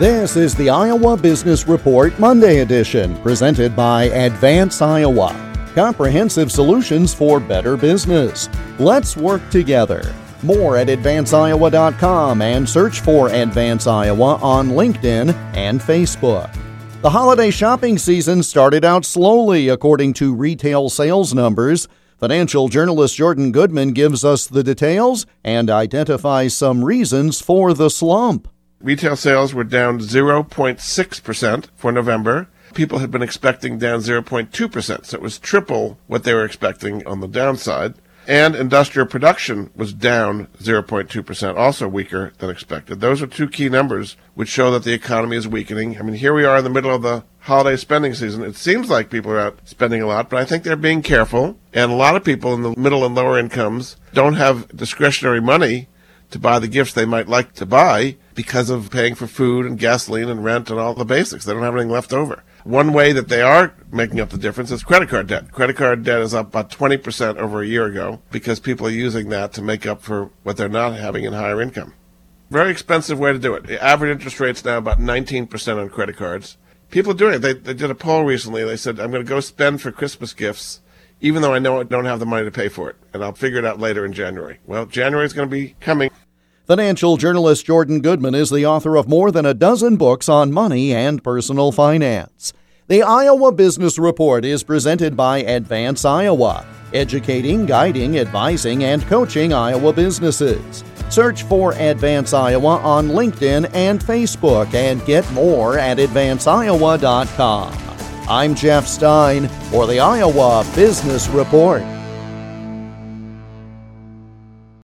This is the Iowa Business Report Monday edition, presented by Advance Iowa. Comprehensive solutions for better business. Let's work together. More at advanceiowa.com and search for Advance Iowa on LinkedIn and Facebook. The holiday shopping season started out slowly, according to retail sales numbers. Financial journalist Jordan Goodman gives us the details and identifies some reasons for the slump. Retail sales were down 0.6% for November. People had been expecting down 0.2%, so it was triple what they were expecting on the downside. And industrial production was down 0.2%, also weaker than expected. Those are two key numbers which show that the economy is weakening. I mean, here we are in the middle of the holiday spending season. It seems like people are out spending a lot, but I think they're being careful. And a lot of people in the middle and lower incomes don't have discretionary money to buy the gifts they might like to buy because of paying for food and gasoline and rent and all the basics. They don't have anything left over. One way that they are making up the difference is credit card debt. Credit card debt is up about 20% over a year ago because people are using that to make up for what they're not having in higher income. Very expensive way to do it. The average interest rate's now about 19% on credit cards. People are doing it. They, they did a poll recently. They said, I'm going to go spend for Christmas gifts even though I know I don't have the money to pay for it, and I'll figure it out later in January. Well, January is going to be coming. Financial journalist Jordan Goodman is the author of more than a dozen books on money and personal finance. The Iowa Business Report is presented by Advance Iowa, educating, guiding, advising, and coaching Iowa businesses. Search for Advance Iowa on LinkedIn and Facebook and get more at advanceiowa.com. I'm Jeff Stein for the Iowa Business Report.